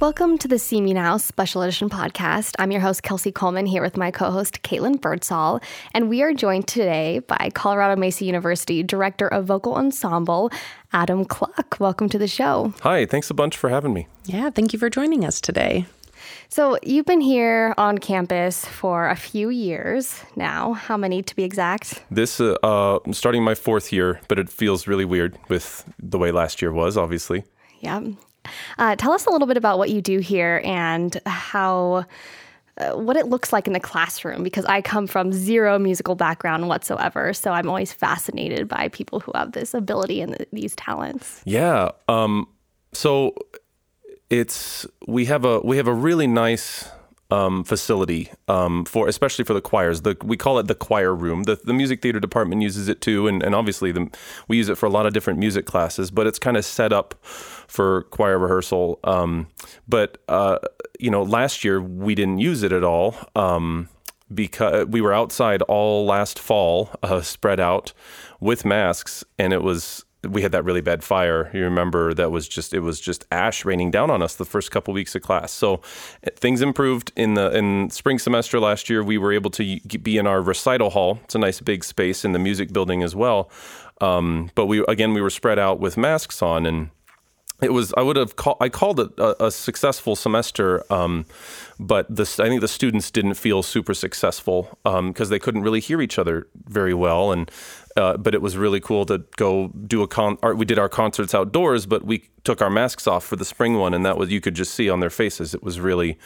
Welcome to the See Me Now Special Edition podcast. I'm your host, Kelsey Coleman, here with my co host, Caitlin Birdsall. And we are joined today by Colorado Mesa University Director of Vocal Ensemble, Adam Cluck. Welcome to the show. Hi, thanks a bunch for having me. Yeah, thank you for joining us today. So, you've been here on campus for a few years now. How many to be exact? This, uh, uh, I'm starting my fourth year, but it feels really weird with the way last year was, obviously. Yeah. Uh, tell us a little bit about what you do here and how. Uh, what it looks like in the classroom because I come from zero musical background whatsoever. So I'm always fascinated by people who have this ability and th- these talents. Yeah. Um, so it's we have a we have a really nice um, facility um, for especially for the choirs. The, we call it the choir room. The, the music theater department uses it too, and, and obviously the, we use it for a lot of different music classes. But it's kind of set up for choir rehearsal. Um, but uh, you know, last year we didn't use it at all um, because we were outside all last fall, uh, spread out with masks, and it was we had that really bad fire. You remember that was just it was just ash raining down on us the first couple weeks of class. So eh, things improved in the in spring semester last year. We were able to be in our recital hall. It's a nice big space in the music building as well. Um, but we again we were spread out with masks on and it was I would have call, I called it a, a successful semester, um, but I think the students didn't feel super successful because um, they couldn't really hear each other very well, and uh, but it was really cool to go do a con. we did our concerts outdoors, but we took our masks off for the spring one, and that was you could just see on their faces. It was really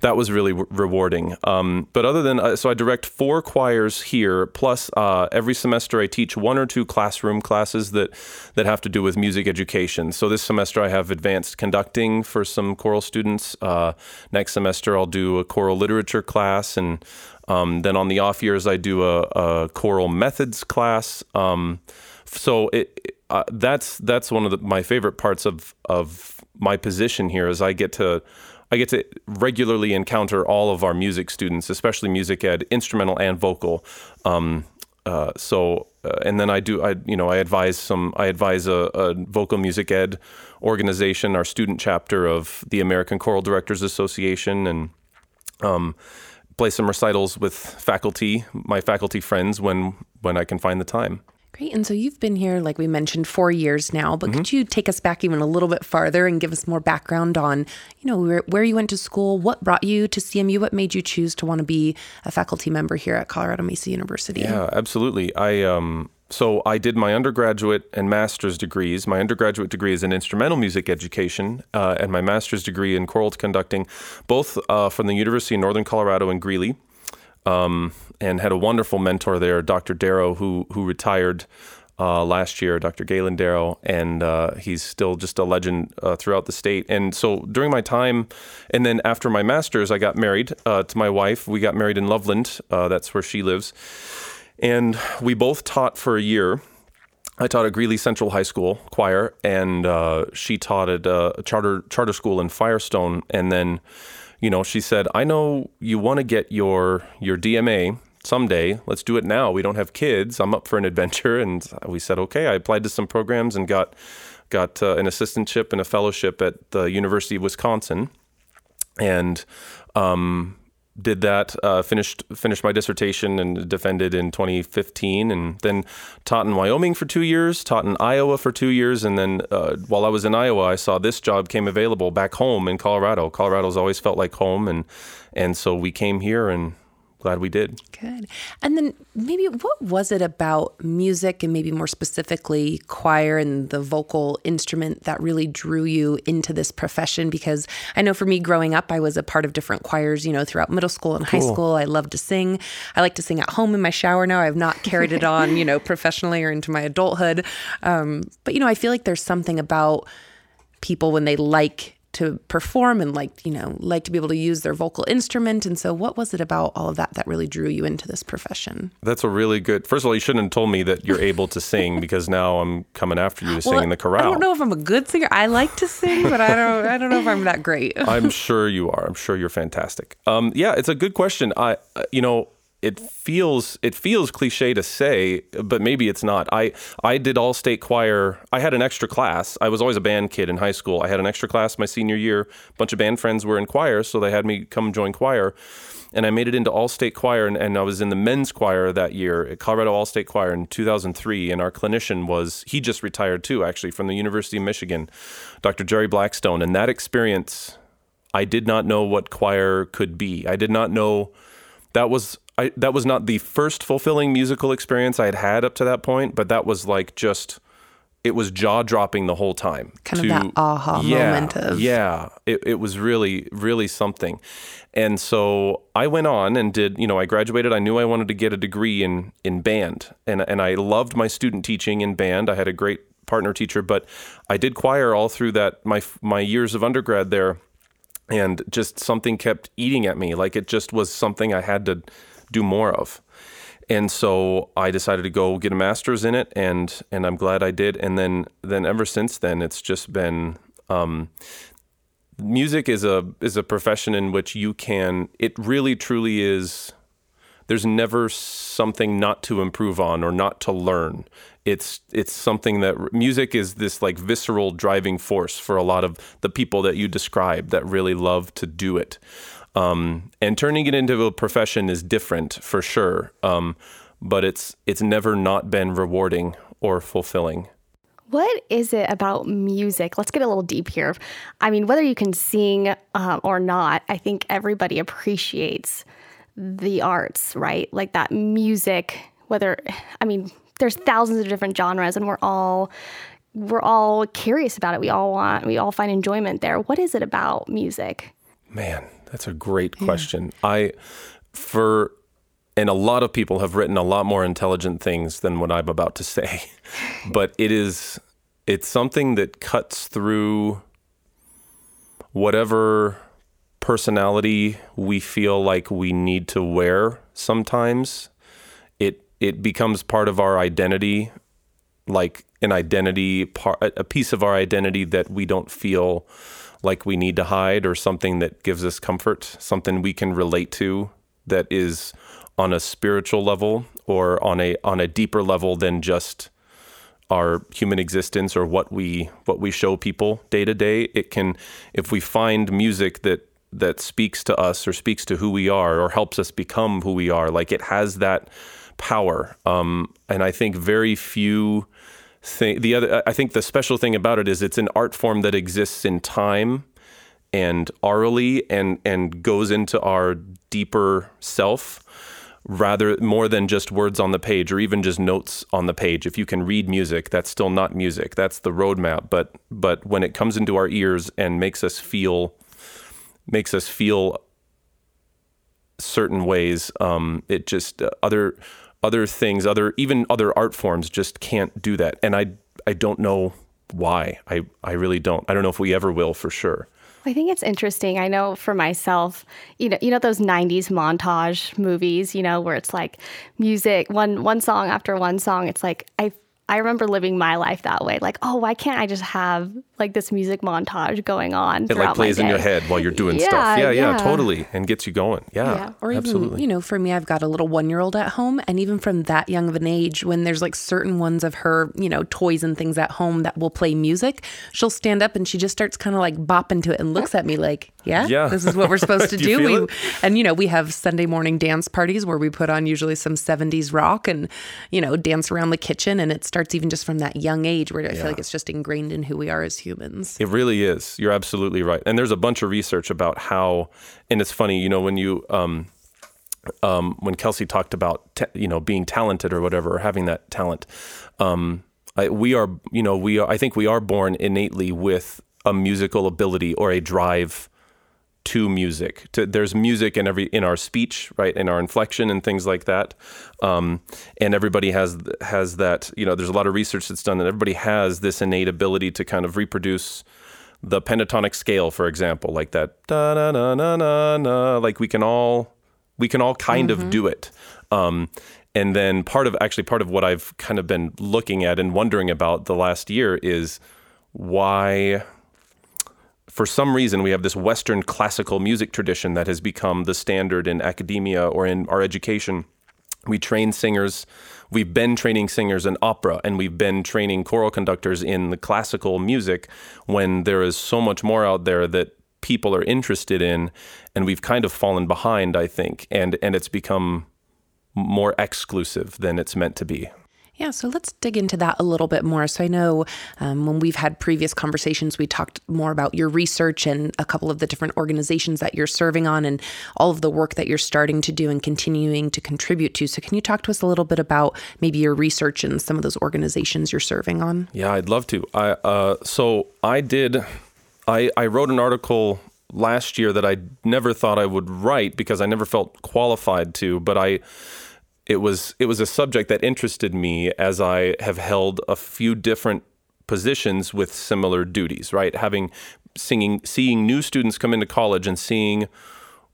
that was really re- rewarding. Um, but other than uh, so, I direct four choirs here. Plus, uh, every semester I teach one or two classroom classes that that have to do with music education. So this semester I have advanced conducting for some choral students. Uh, next semester I'll do a choral literature class and um, then on the off years, I do a, a choral methods class. Um, so it, uh, that's that's one of the, my favorite parts of of my position here is I get to I get to regularly encounter all of our music students, especially music ed, instrumental and vocal. Um, uh, so uh, and then I do I you know I advise some I advise a, a, vocal music ed organization, our student chapter of the American Choral Directors Association, and um, play some recitals with faculty, my faculty friends, when when I can find the time. Great. And so you've been here, like we mentioned, four years now. But mm-hmm. could you take us back even a little bit farther and give us more background on, you know, where, where you went to school, what brought you to CMU, what made you choose to want to be a faculty member here at Colorado Mesa University? Yeah, absolutely. I um, so I did my undergraduate and master's degrees. My undergraduate degree is in instrumental music education, uh, and my master's degree in choral conducting, both uh, from the University of Northern Colorado in Greeley, um, and had a wonderful mentor there, Dr. Darrough, who who retired uh, last year, Dr. Galen Darrough, and uh, he's still just a legend uh, throughout the state. And so during my time, and then after my master's, I got married uh, to my wife. We got married in Loveland. Uh, that's where she lives and we both taught for a year. I taught at Greeley Central High School choir, and uh, she taught at a charter charter school in Firestone. And then, you know, she said, "I know you want to get your your DMA someday. Let's do it now. We don't have kids. I'm up for an adventure." And we said, "Okay." I applied to some programs and got got uh, an assistantship and a fellowship at the University of Wisconsin, and um, did that, uh, finished finished my dissertation and defended in 2015, and then taught in Wyoming for two years, taught in Iowa for two years, and then uh, while I was in Iowa, I saw this job came available back home in Colorado. Colorado's always felt like home, and and so we came here and glad we did. Good. And then maybe what was it about music and maybe more specifically choir and the vocal instrument that really drew you into this profession? Because I know for me growing up, I was a part of different choirs, you know, throughout middle school and cool. high school. I loved to sing. I like to sing at home in my shower now. I've not carried it on, you know, professionally or into my adulthood. Um, but, you know, I feel like there's something about people when they like to perform and like you know like to be able to use their vocal instrument. And so what was it about all of that that really drew you into this profession? That's a really good first of all you shouldn't have told me that you're able to sing because now i'm coming after you to well, sing in the chorale i don't know if i'm a good singer. I like to sing but i don't i don't know if i'm that great. I'm sure you are. I'm sure you're fantastic. Um, yeah it's a good question. I uh, you know it feels it feels cliche to say, but maybe it's not. I I did all state choir. I had an extra class. I was always a band kid in high school. I had an extra class my senior year. A bunch of band friends were in choir, so they had me come join choir. And I made it into all state choir, and, and I was in the men's choir that year at Colorado All State Choir in 2003. And our clinician was, he just retired too, actually, from the University of Michigan, Dr. Jerry Blackstone. And that experience, I did not know what choir could be. I did not know that was I, that was not the first fulfilling musical experience I had had up to that point, but that was like just it was jaw dropping the whole time. Kind of that aha yeah, moment of yeah, it, it was really really something. And so I went on and did, you know, I graduated. I knew I wanted to get a degree in in band, and and I loved my student teaching in band. I had a great partner teacher, but I did choir all through that my my years of undergrad there, and just something kept eating at me. Like it just was something I had to do more of. And so I decided to go get a master's in it, and and I'm glad I did. And then then ever since then, it's just been um, music is a is a profession in which you can. It really truly is. There's never something not to improve on or not to learn. It's it's something that music is this like visceral driving force for a lot of the people that you describe that really love to do it. Um, and turning it into a profession is different for sure. Um, but it's it's never not been rewarding or fulfilling. What is it about music? Let's get a little deep here. I mean, whether you can sing um, or not, I think everybody appreciates the arts, right? Like that music. Whether I mean, there's thousands of different genres, and we're all we're all curious about it. We all want we all find enjoyment there. What is it about music? Man, that's a great question. Yeah. I, for, and a lot of people have written a lot more intelligent things than what I'm about to say, but it is, it's something that cuts through whatever personality we feel like we need to wear sometimes. It, it becomes part of our identity, like an identity part, a piece of our identity that we don't feel like we need to hide or something that gives us comfort, something we can relate to that is on a spiritual level or on a on a deeper level than just our human existence or what we what we show people day to day. It can if we find music that that speaks to us or speaks to who we are or helps us become who we are, like it has that power. Um, and I think very few thing. The other, I think, the special thing about it is it's an art form that exists in time and orally and and goes into our deeper self rather more than just words on the page or even just notes on the page if you can read music that's still not music that's the roadmap but but when it comes into our ears and makes us feel makes us feel certain ways um, it just uh, other other things, other even other art forms just can't do that. And I I don't know why. I I really don't. I don't know if we ever will for sure. I think it's interesting. I know for myself, you know, you know those '90s montage movies, you know, where it's like music, one one song after one song. It's like I I remember living my life that way. Like, oh, why can't I just have like this music montage going on? It like plays in your head while you're doing yeah, stuff. Yeah, yeah, yeah, totally, and gets you going. Yeah, yeah. or even absolutely. you know, for me, I've got a little one year old at home, and even from that young of an age, when there's like certain ones of her, you know, toys and things at home that will play music, she'll stand up and she just starts kind of like bopping to it and looks at me like, yeah, yeah, this is what we're supposed to do. do. We, and you know, we have Sunday morning dance parties where we put on usually some 70s rock and you know dance around the kitchen, and it starts even just from that young age where I yeah. feel like it's just ingrained in who we are as humans. It really is. You're absolutely right. And there's a bunch of research about how, and it's funny, you know, when you, um, um, when Kelsey talked about, you know, being talented or whatever, or having that talent, um, I, we are, you know, we are, I think we are born innately with a musical ability or a drive to music. To, there's music in every in our speech, right, in our inflection and things like that. Um, and everybody has has that. You know, there's a lot of research that's done that everybody has this innate ability to kind of reproduce the pentatonic scale, for example, like that da na na na na na. Like we can all we can all kind mm-hmm. of do it. Um, and then part of actually part of what I've kind of been looking at and wondering about the last year is why for some reason we have this Western classical music tradition that has become the standard in academia or in our education. We train singers. We've been training singers in opera and we've been training choral conductors in the classical music when there is so much more out there that people are interested in and we've kind of fallen behind I think and and it's become more exclusive than it's meant to be. Yeah, so let's dig into that a little bit more. So I know um, when we've had previous conversations, we talked more about your research and a couple of the different organizations that you're serving on and all of the work that you're starting to do and continuing to contribute to. So can you talk to us a little bit about maybe your research and some of those organizations you're serving on? Yeah, I'd love to. I uh, so I did. I I wrote an article last year that I never thought I would write because I never felt qualified to, but I it was it was a subject that interested me as I have held a few different positions with similar duties, right? Having singing seeing new students come into college and seeing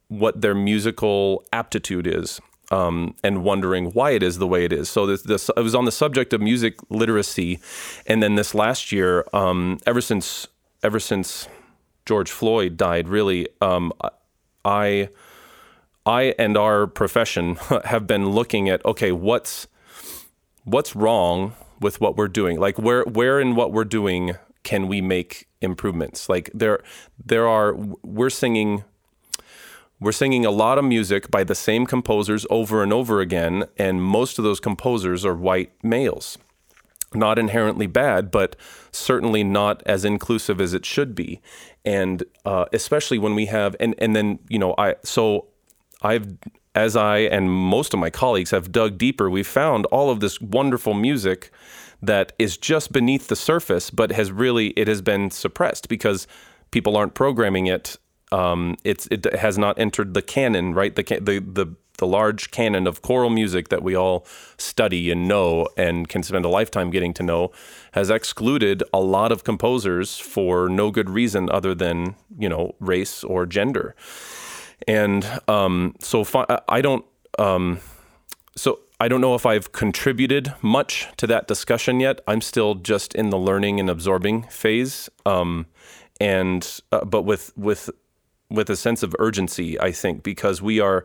what their musical aptitude is. Um, and wondering why it is the way it is. So this, this, it was on the subject of music literacy, and then this last year, um, ever since ever since George Floyd died, really, um, I I and our profession have been looking at okay, what's what's wrong with what we're doing? Like where where in what we're doing can we make improvements? Like there there are we're singing we're singing a lot of music by the same composers over and over again, and most of those composers are white males. Not inherently bad, but certainly not as inclusive as it should be. And uh, especially when we have, and, and then, you know, I, so I've as I and most of my colleagues have dug deeper, we've found all of this wonderful music that is just beneath the surface, but has really it has been suppressed because people aren't programming it. Um, it's it has not entered the canon, right? The the the the large canon of choral music that we all study and know and can spend a lifetime getting to know has excluded a lot of composers for no good reason other than you know race or gender and um, so fi- I don't. Um, so I don't know if I've contributed much to that discussion yet. I'm still just in the learning and absorbing phase, um, and uh, but with with with a sense of urgency, I think, because we are.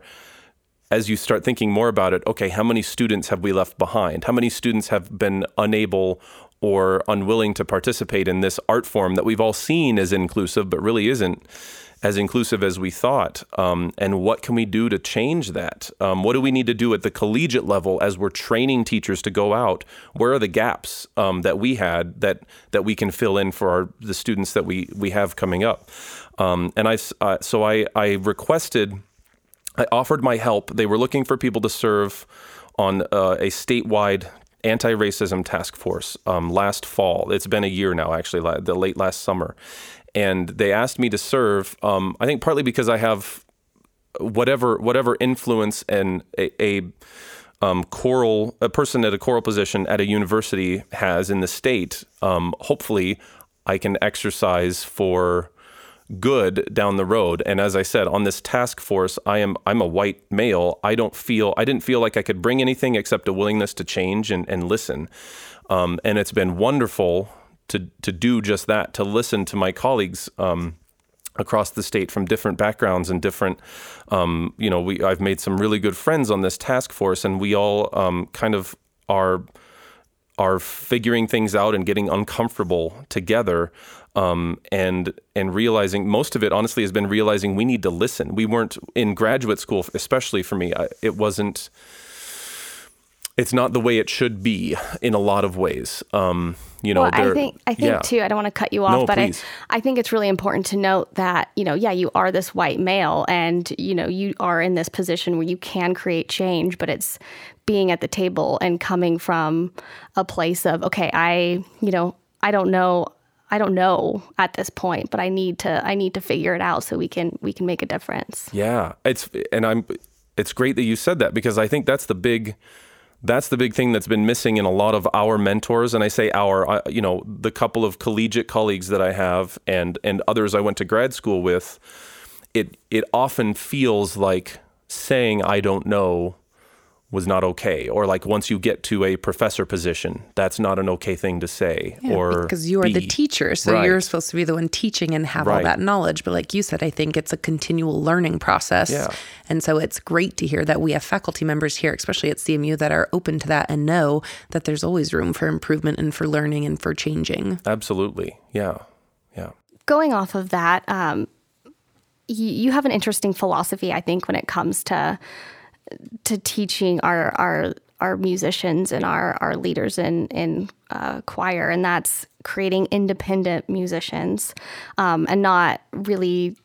As you start thinking more about it, okay, how many students have we left behind? How many students have been unable or unwilling to participate in this art form that we've all seen as inclusive, but really isn't? As inclusive as we thought? Um, and what can we do to change that? Um, what do we need to do at the collegiate level as we're training teachers to go out? Where are the gaps um, that we had that that we can fill in for our, the students that we we have coming up? Um, and I uh, so I I requested, I offered my help. They were looking for people to serve on uh, a statewide anti-racism task force um, last fall. It's been a year now, actually, the late last summer, and they asked me to serve. Um, I think partly because I have whatever whatever influence and a, a um, choral a person at a choral position at a university has in the state. Um, hopefully, I can exercise for good down the road. And as I said, on this task force, I am I'm a white male. I don't feel I didn't feel like I could bring anything except a willingness to change and, and listen. Um, and it's been wonderful to to do just that, to listen to my colleagues. Um, across the state from different backgrounds and different um, you know we I've made some really good friends on this task force and we all um, kind of are are figuring things out and getting uncomfortable together um, and and realizing most of it honestly has been realizing we need to listen we weren't in graduate school especially for me I, it wasn't it's not the way it should be in a lot of ways. Um, you know, well, I think I think yeah. too. I don't want to cut you off, no, but I, I think it's really important to note that you know, yeah, you are this white male, and you know, you are in this position where you can create change, but it's being at the table and coming from a place of okay, I you know, I don't know. I don't know at this point, but I need to I need to figure it out so we can we can make a difference. Yeah. It's and I'm it's great that you said that because I think that's the big that's the big thing that's been missing in a lot of our mentors. And i say our uh, you know the couple of collegiate colleagues that i have and and others i went to grad school with it it often feels like saying i don't know was not okay or like once you get to a professor position that's not an okay thing to say Yeah, or because you are the teacher, so Right. you're supposed to be the one teaching and have all that knowledge. But like you said, I think it's a continual learning process. Yeah. And so it's great to hear that we have faculty members here, especially at CMU, that are open to that and know that there's always room for improvement and for learning and for changing. absolutely yeah yeah Going off of that, um, you, you have an interesting philosophy, I think, when it comes to to teaching our our our musicians and our our leaders in in uh, choir, and that's creating independent musicians, um, and not really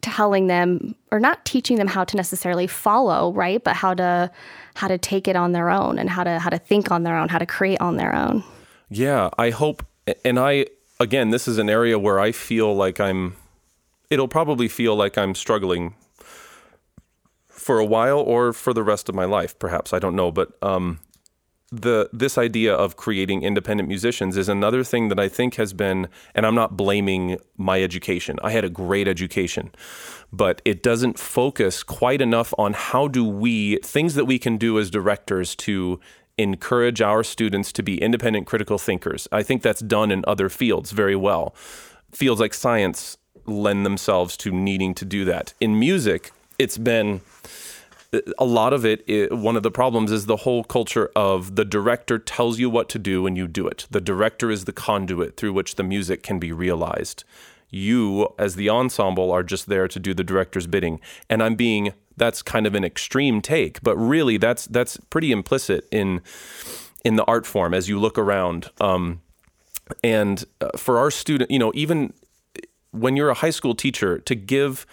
telling them or not teaching them how to necessarily follow, right? But how to how to take it on their own and how to how to think on their own, how to create on their own. Yeah, I hope, and I, again, this is an area where I feel like I'm, it'll probably feel like I'm struggling for a while or for the rest of my life, perhaps. I don't know. But um, the, this idea of creating independent musicians is another thing that I think has been, and I'm not blaming my education. I had a great education, but it doesn't focus quite enough on how do we, things that we can do as directors to encourage our students to be independent critical thinkers. I think that's done in other fields very well. Fields like science lend themselves to needing to do that. In music, it's been a lot of it, i one of the problems is the whole culture of the director tells you what to do and you do it. The director is the conduit through which the music can be realized. You, as the ensemble, are just there to do the director's bidding. And I'm being that's kind of an extreme take, but really that's that's pretty implicit in in the art form as you look around. Um, and uh, for our student, you know, even when you're a high school teacher, to give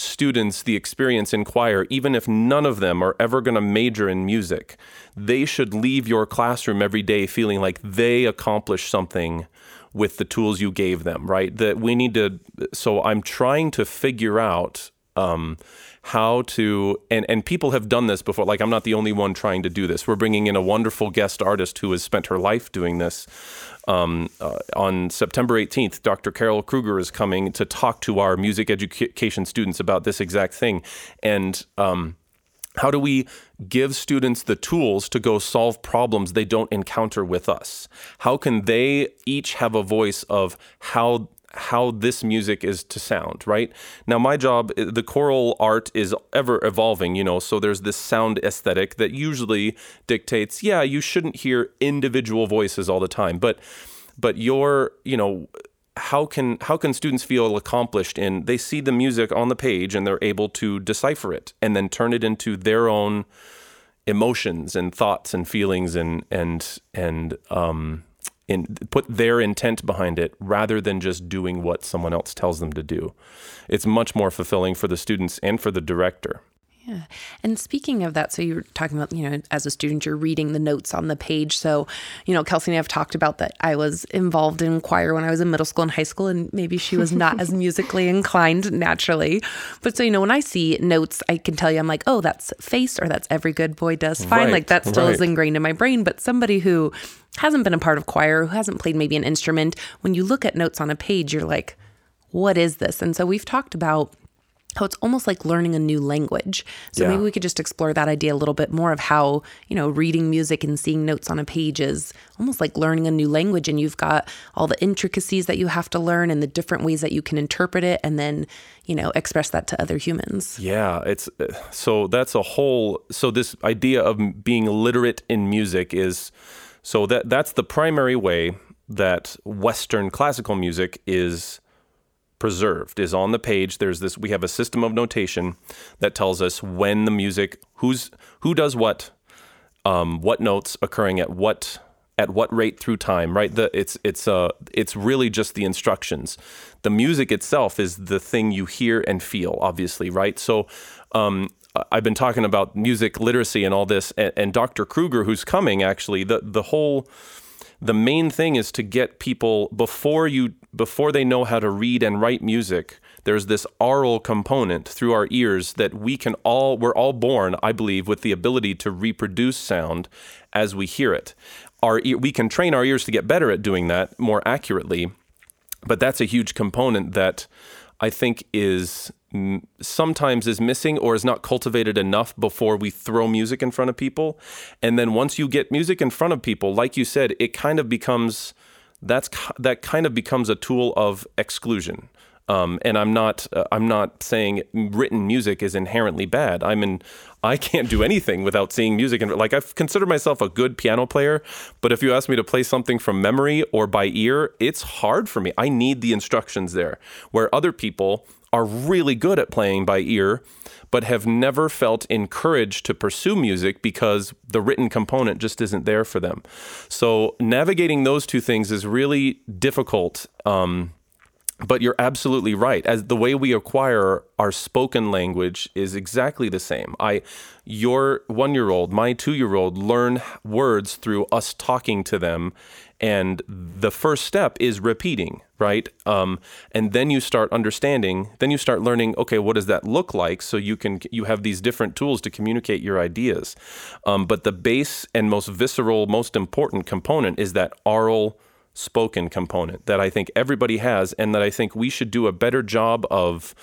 students the experience in choir, even if none of them are ever going to major in music, they should leave your classroom every day feeling like they accomplished something with the tools you gave them, right? That we need to, so I'm trying to figure out. Um, how to and and people have done this before like i'm not the only one trying to do this we're bringing in a wonderful guest artist who has spent her life doing this um, uh, on September 18th, Dr. Carol Krueger is coming to talk to our music education students about this exact thing. And um, how do we give students the tools to go solve problems they don't encounter with us? How can they each have a voice of how how this music is to sound, right? Now, my job, the choral art is ever evolving, you know, so there's this sound aesthetic that usually dictates, yeah, you shouldn't hear individual voices all the time, but but your, you know, how can how can students feel accomplished in they see the music on the page and they're able to decipher it and then turn it into their own emotions and thoughts and feelings and and and um in, put their intent behind it rather than just doing what someone else tells them to do. It's much more fulfilling for the students and for the director. Yeah. And speaking of that, so you're talking about, you know, as a student, you're reading the notes on the page. So, you know, Kelsey and I have talked about that I was involved in choir when I was in middle school and high school, and maybe she was not as musically inclined naturally. But so, you know, when I see notes, I can tell you, I'm like, oh, that's face or that's every good boy does fine. Right, like that still is ingrained in my brain. But somebody who hasn't been a part of choir, who hasn't played maybe an instrument, when you look at notes on a page, you're like, what is this? And so we've talked about how it's almost like learning a new language. So Yeah. maybe we could just explore that idea a little bit more of how, you know, reading music and seeing notes on a page is almost like learning a new language and you've got all the intricacies that you have to learn and the different ways that you can interpret it and then, you know, express that to other humans. Yeah, it's uh, so that's a whole so this idea of being literate in music is so that that's the primary way that western classical music is preserved is on the page. There's this we have a system of notation that tells us when the music who's who does what um, what notes occurring at what at what rate through time right? The it's it's uh it's really just the instructions. The music itself is the thing you hear and feel obviously right? So um I've been talking about music literacy and all this and, and Dr. Krueger who's coming actually the the whole the main thing is to get people before you before they know how to read and write music there's this aural component through our ears that we can all we're all born i believe with the ability to reproduce sound as we hear it our we can train our ears to get better at doing that more accurately but that's a huge component that I think is sometimes is missing or is not cultivated enough before we throw music in front of people. And then once you get music in front of people, like you said, it kind of becomes that's that kind of becomes a tool of exclusion. Um, and I'm not uh, I'm not saying written music is inherently bad. I'm in I can't do anything without seeing music and like I consider myself a good piano player, but if you ask me to play something from memory or by ear, it's hard for me. I need the instructions there. Where other people are really good at playing by ear, but have never felt encouraged to pursue music because the written component just isn't there for them. So navigating those two things is really difficult. Um, but you're absolutely right. As the way we acquire our spoken language is exactly the same. I, your one year old, my two year old learn words through us talking to them. And the first step is repeating, right? Um, and then you start understanding. Then you start learning. Okay, what does that look like? So you can you have these different tools to communicate your ideas. Um, but the base and most visceral, most important component is that oral spoken component that I think everybody has, and that I think we should do a better job of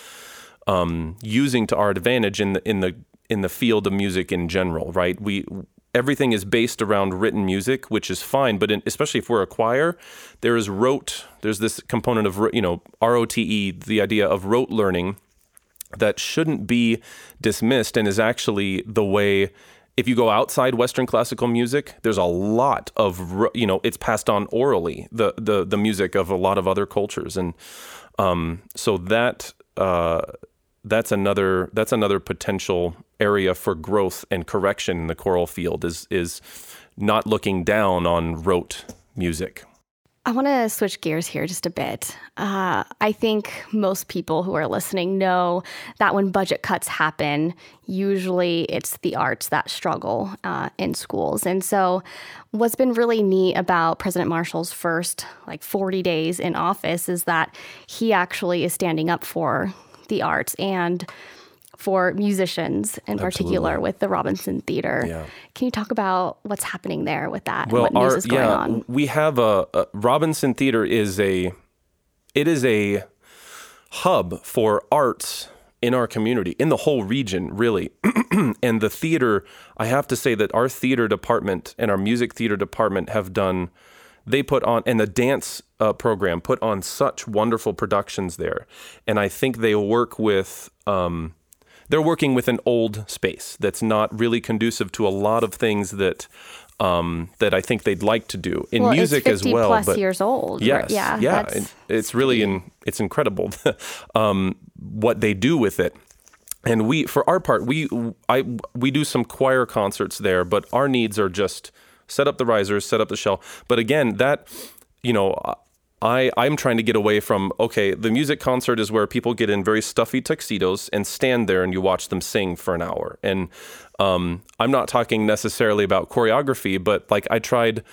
um, using to our advantage in the in the in the field of music in general. Right? We everything is based around written music, which is fine, but in, especially if we're a choir, there is rote. There's this component of you know ROTE, the idea of rote learning that shouldn't be dismissed and is actually the way if you go outside Western classical music, there's a lot of you know it's passed on orally the the the music of a lot of other cultures, and um, so that uh, that's another that's another potential area for growth and correction in the choral field is is not looking down on rote music. I want to switch gears here just a bit. Uh, I think most people who are listening know that when budget cuts happen, usually it's the arts that struggle uh, in schools. And so, what's been really neat about President Marshall's first like 40 days in office is that he actually is standing up for the arts and for musicians in particular with the Robinson Theater. Yeah. Can you talk about what's happening there with that? Well, and what news is going yeah, on? we have a, a Robinson Theater is a it is a hub for arts in our community, in the whole region, really. and the theater, I have to say that our theater department and our music theater department have done. They put on and the dance uh, program put on such wonderful productions there, and I think they work with. Um, they're working with an old space that's not really conducive to a lot of things that um, that I think they'd like to do in well, music it's 50 as well. plus but years old. yes, yeah, yeah, it- it's really in, it's incredible um, what they do with it. And we, for our part, we I we do some choir concerts there, but our needs are just set up the risers, set up the shell. But again, that you know. I, I'm trying to get away from okay, the music concert is where people get in very stuffy tuxedos and stand there and you watch them sing for an hour. And um, I'm not talking necessarily about choreography, but like I tried,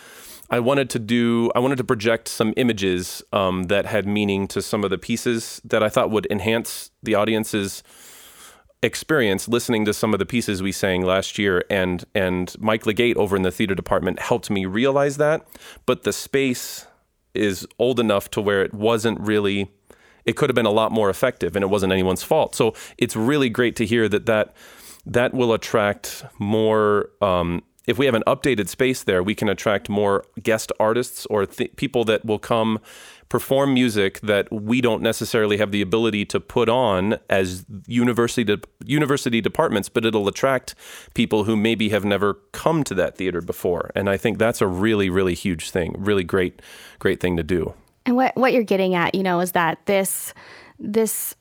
I wanted to do, I wanted to project some images um, that had meaning to some of the pieces that I thought would enhance the audience's experience listening to some of the pieces we sang last year and and Mike Legate over in the theater department helped me realize that but the space is old enough to where it wasn't really it could have been a lot more effective and it wasn't anyone's fault. So it's really great to hear that that that will attract more um, if we have an updated space there we can attract more guest artists or th- people that will come perform music that we don't necessarily have the ability to put on as university de- university departments but it'll attract people who maybe have never come to that theater before. And i think that's a really really huge thing really great great thing to do. And what what you're getting at, you know, is that this this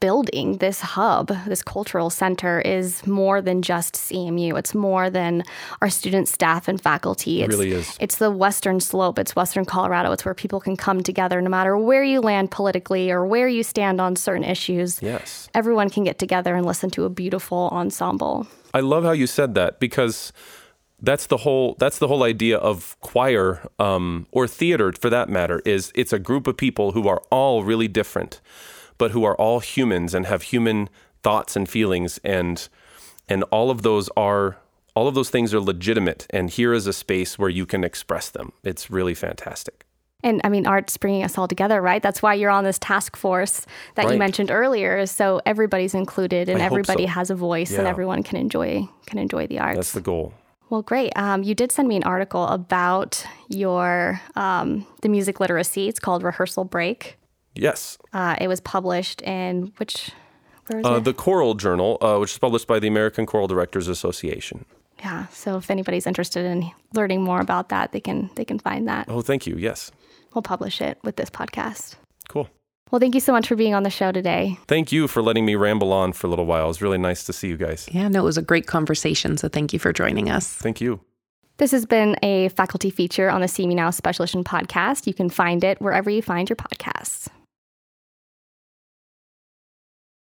building, this hub, this cultural center is more than just CMU. It's more than our students, staff, and faculty. It's, really is. It's the Western Slope. It's Western Colorado. It's where people can come together, no matter where you land politically or where you stand on certain issues. yes Everyone can get together and listen to a beautiful ensemble. I love how you said that because that's the whole that's the whole idea of choir um, or theater for that matter is it's a group of people who are all really different but who are all humans and have human thoughts and feelings and and all of those are all of those things are legitimate and here is a space where you can express them it's really fantastic And I mean, art's bringing us all together, right? That's why you're on this task force that you mentioned earlier. So everybody's included and I everybody so. has a voice and everyone can enjoy can enjoy the arts. That's the goal. Well, great. Um, you did send me an article about your um, the music literacy. It's called Rehearsal Break. Yes. Uh, it was published in which where is Uh, it? the Choral Journal, uh, which is published by the American Choral Directors Association. yeah. So if anybody's interested in learning more about that, they can they can find that. Oh, thank you. Yes. We'll publish it with this podcast. Cool. Well, thank you so much for being on the show today. Thank you for letting me ramble on for a little while. It was really nice to see you guys. Yeah, no, it was a great conversation. So thank you for joining us. Thank you. This has been a faculty feature on the See Me Now Special Edition podcast. You can find it wherever you find your podcasts.